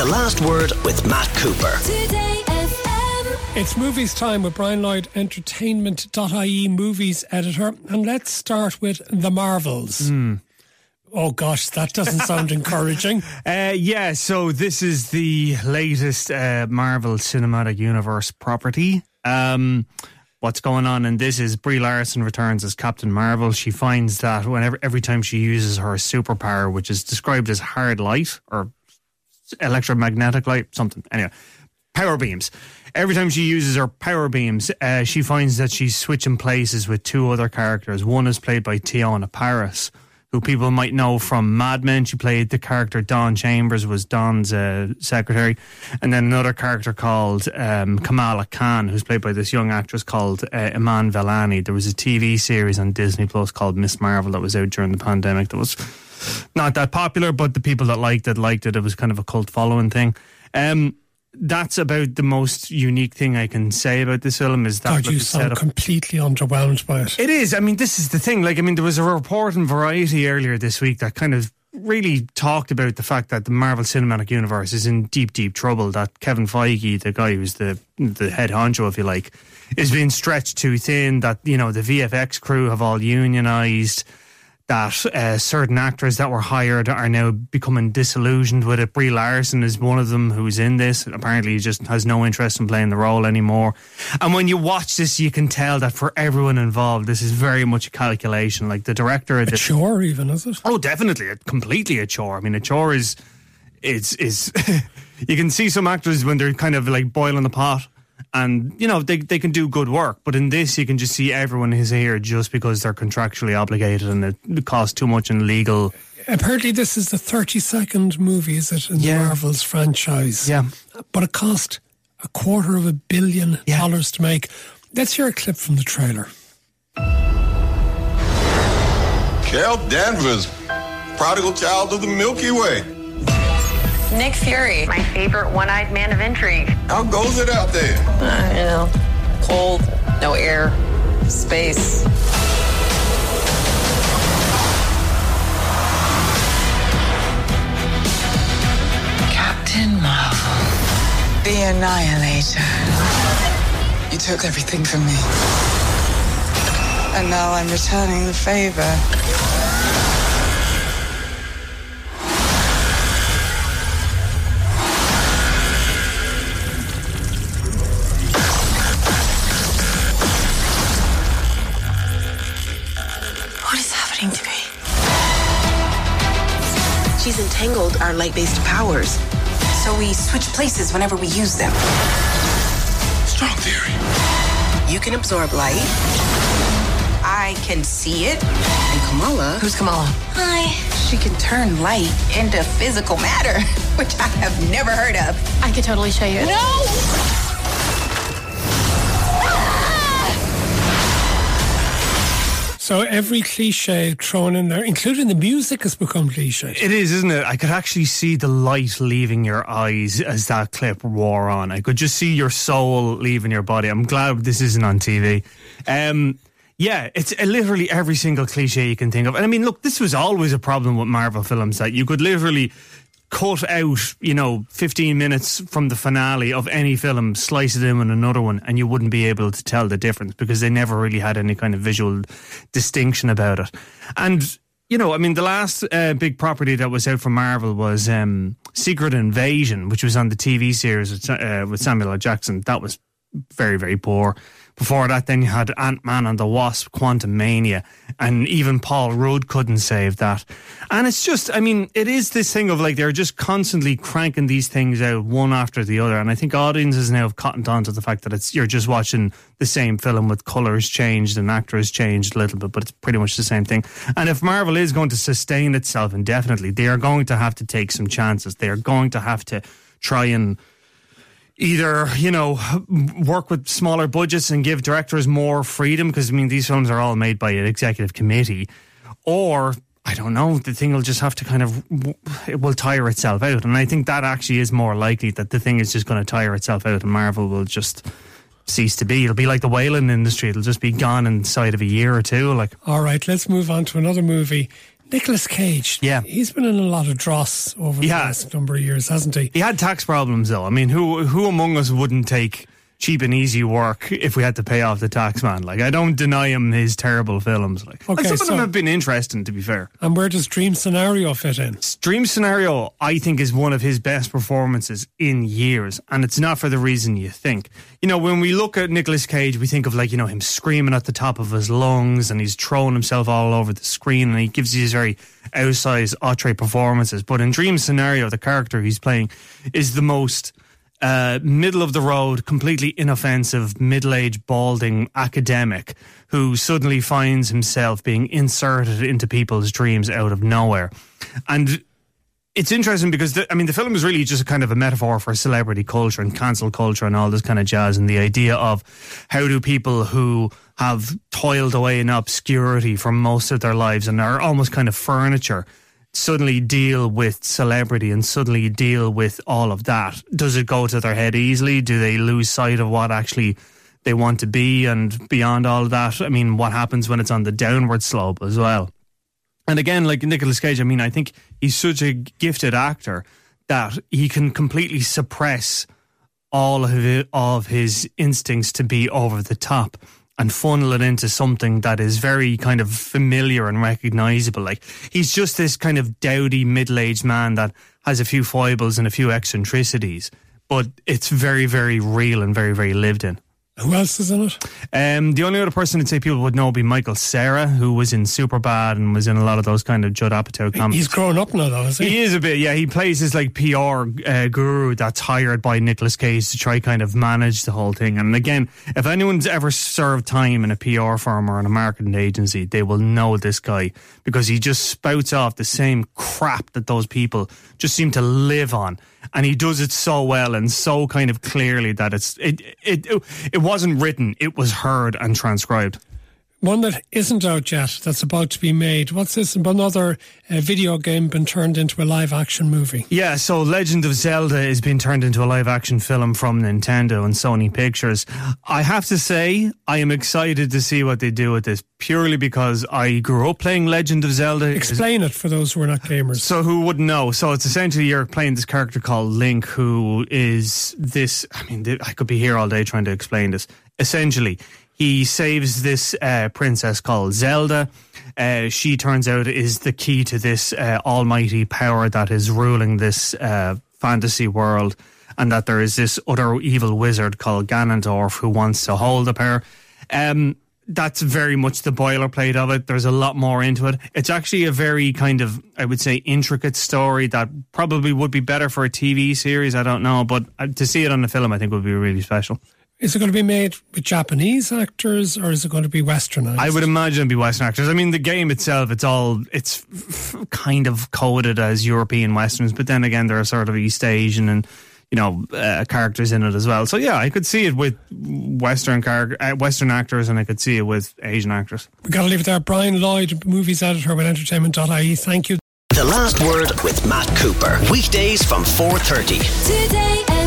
The Last Word with Matt Cooper. Today FM. It's movies time with Brian Lloyd, entertainment.ie movies editor. And let's start with The Marvels. Oh gosh, that doesn't sound encouraging. Uh, yeah, so this is the latest uh, Marvel Cinematic Universe property. Um, what's going on in this is Brie Larson returns as Captain Marvel. She finds that whenever every time she uses her superpower, which is described as hard light or electromagnetic light, something. Anyway, power beams. Every time she uses her power beams, uh, she finds that she's switching places with two other characters. One is played by Teyonah Parris, who people might know from Mad Men. She played the character Dawn Chambers, was Don's uh, secretary, and then another character called um, Kamala Khan, who's played by this young actress called uh, Iman Vellani. There was a TV series on Disney Plus called Miss Marvel that was out during the pandemic. That was not that popular, but the people that liked it liked it. It was kind of a cult following thing. Um, that's about the most unique thing I can say about this film is that God, you sound completely underwhelmed by it. It is. I mean, this is the thing. Like, I mean, there was a report in Variety earlier this week that kind of really talked about the fact that the Marvel Cinematic Universe is in deep, deep trouble. That Kevin Feige, the guy who's the the head honcho, if you like, is being stretched too thin. That you know the VFX crew have all unionized. That uh, certain actors that were hired are now becoming disillusioned with it. Brie Larson is one of them who's in this. Apparently, he just has no interest in playing the role anymore. And when you watch this, you can tell that for everyone involved, this is very much a calculation. Like the director of A this, chore, even, is it? Oh, definitely, a, completely a chore. I mean, a chore is, is is. you can see some actors when they're kind of like boiling the pot, and you know they they can do good work. But in this, you can just see everyone is here just because they're contractually obligated, and it costs too much in legal. Apparently, this is the 32nd movie, is it, in Yeah. the Marvels franchise? Yeah. But it cost a quarter of a billion Yeah. dollars to make. Let's hear a clip from the trailer. Carol Danvers, prodigal child of the Milky Way. Nick Fury, my favorite one-eyed man of intrigue. How goes it out there? Uh, you know, cold, no air, space. Captain Marvel. The Annihilator. You took everything from me. And now I'm returning the favor. She's entangled our light based powers. So we switch places whenever we use them. Strong theory. You can absorb light. I can see it. And Kamala, Who's Kamala? hi, she can turn light into physical matter, which I have never heard of. I could totally show you. So every cliche thrown in there, including the music, has become cliche. It is, isn't it? I could actually see the light leaving your eyes as that clip wore on. I could just see your soul leaving your body. I'm glad this isn't on TV. Um, yeah, it's uh, literally every single cliche you can think of. And I mean, look, this was always a problem with Marvel films that you could literally cut out, you know, 15 minutes from the finale of any film, slice it in with another one, and you wouldn't be able to tell the difference because they never really had any kind of visual distinction about it. And, you know, I mean, the last uh, big property that was out from Marvel was um, Secret Invasion, which was on the TV series with, uh, with Samuel L. Jackson. That was very, very poor. Before that, then you had Ant Man and the Wasp, Quantumania, and even Paul Rudd couldn't save that. And it's just, I mean, it is this thing of like they're just constantly cranking these things out one after the other. And I think audiences now have cottoned on to the fact that it's you're just watching the same film with colours changed and actors changed a little bit, but it's pretty much the same thing. And if Marvel is going to sustain itself indefinitely, they are going to have to take some chances. They are going to have to try and either you know work with smaller budgets and give directors more freedom because I mean these films are all made by an executive committee, or I don't know the thing will just have to kind of it will tire itself out, and I think that actually is more likely that the thing is just going to tire itself out, and Marvel will just cease to be. It'll be like the whaling industry; it'll just be gone inside of a year or two. Like All right, let's move on to another movie Nicolas Cage. Yeah. He's been in a lot of dross over He the has. last number of years, hasn't he? He had tax problems though. I mean, who who among us wouldn't take cheap and easy work if we had to pay off the tax man? Like, I don't deny him his terrible films. Like, and Okay, some of them have been interesting, to be fair. And where does Dream Scenario fit in? Dream Scenario, I think, is one of his best performances in years, and it's not for the reason you think. You know, when we look at Nicolas Cage, we think of like, you know, him screaming at the top of his lungs and he's throwing himself all over the screen and he gives these very outsized, outre performances. But in Dream Scenario, the character he's playing is the most uh, middle of the road, completely inoffensive, middle aged, balding academic who suddenly finds himself being inserted into people's dreams out of nowhere. And it's interesting because the, I mean the film is really just a kind of a metaphor for celebrity culture and cancel culture and all this kind of jazz and the idea of how do people who have toiled away in obscurity for most of their lives and are almost kind of furniture suddenly deal with celebrity and suddenly deal with all of that does it go to their head easily? Do they lose sight of what actually they want to be and beyond all of that? I mean what happens when it's on the downward slope as well? And again, like Nicolas Cage, I mean, I think he's such a gifted actor that he can completely suppress all of his, of his instincts to be over the top and funnel it into something that is very kind of familiar and recognizable. Like he's just this kind of dowdy middle-aged man that has a few foibles and a few eccentricities, but it's very, very real and very, very lived in. Who else is in it? Um, the only other person I'd say people would know would be Michael Cera, who was in Superbad and was in a lot of those kind of Judd Apatow comedies. He's grown up now, though, is he? He is a bit, yeah. He plays this like PR uh, guru that's hired by Nicolas Cage to try kind of manage the whole thing. And again, if anyone's ever served time in a PR firm or in a marketing agency, they will know this guy because he just spouts off the same crap that those people just seem to live on. And he does it so well and so kind of clearly that it's it it it wasn't written, it was heard and transcribed. One that isn't out yet, that's about to be made. What's this? Another uh, video game been turned into a live action movie. Yeah, so Legend of Zelda is being turned into a live action film from Nintendo and Sony Pictures. I have to say, I am excited to see what they do with this purely because I grew up playing Legend of Zelda. Explain it for those who are not gamers. So who wouldn't know? So it's essentially you're playing this character called Link, who is this. I mean, I could be here all day trying to explain this. Essentially, he saves this uh, princess called Zelda. Uh, she turns out is the key to this uh, almighty power that is ruling this uh, fantasy world, and that there is this other evil wizard called Ganondorf who wants to hold the power. Um, that's very much the boilerplate of it. There's a lot more into it. It's actually a very kind of, I would say, intricate story that probably would be better for a TV series. I don't know, but uh, to see it on the film, I think would be really special. Is it going to be made with Japanese actors or is it going to be westernized? I would imagine it'd be Western actors. I mean, the game itself, it's all, it's kind of coded as European Westerns, but then again, there are sort of East Asian and, you know, uh, characters in it as well. So yeah, I could see it with Western char- uh, Western actors and I could see it with Asian actors. We've got to leave it there. Brian Lloyd, movies editor with entertainment.ie. Thank you. The Last Word with Matt Cooper. Weekdays from 4.30. Today FM.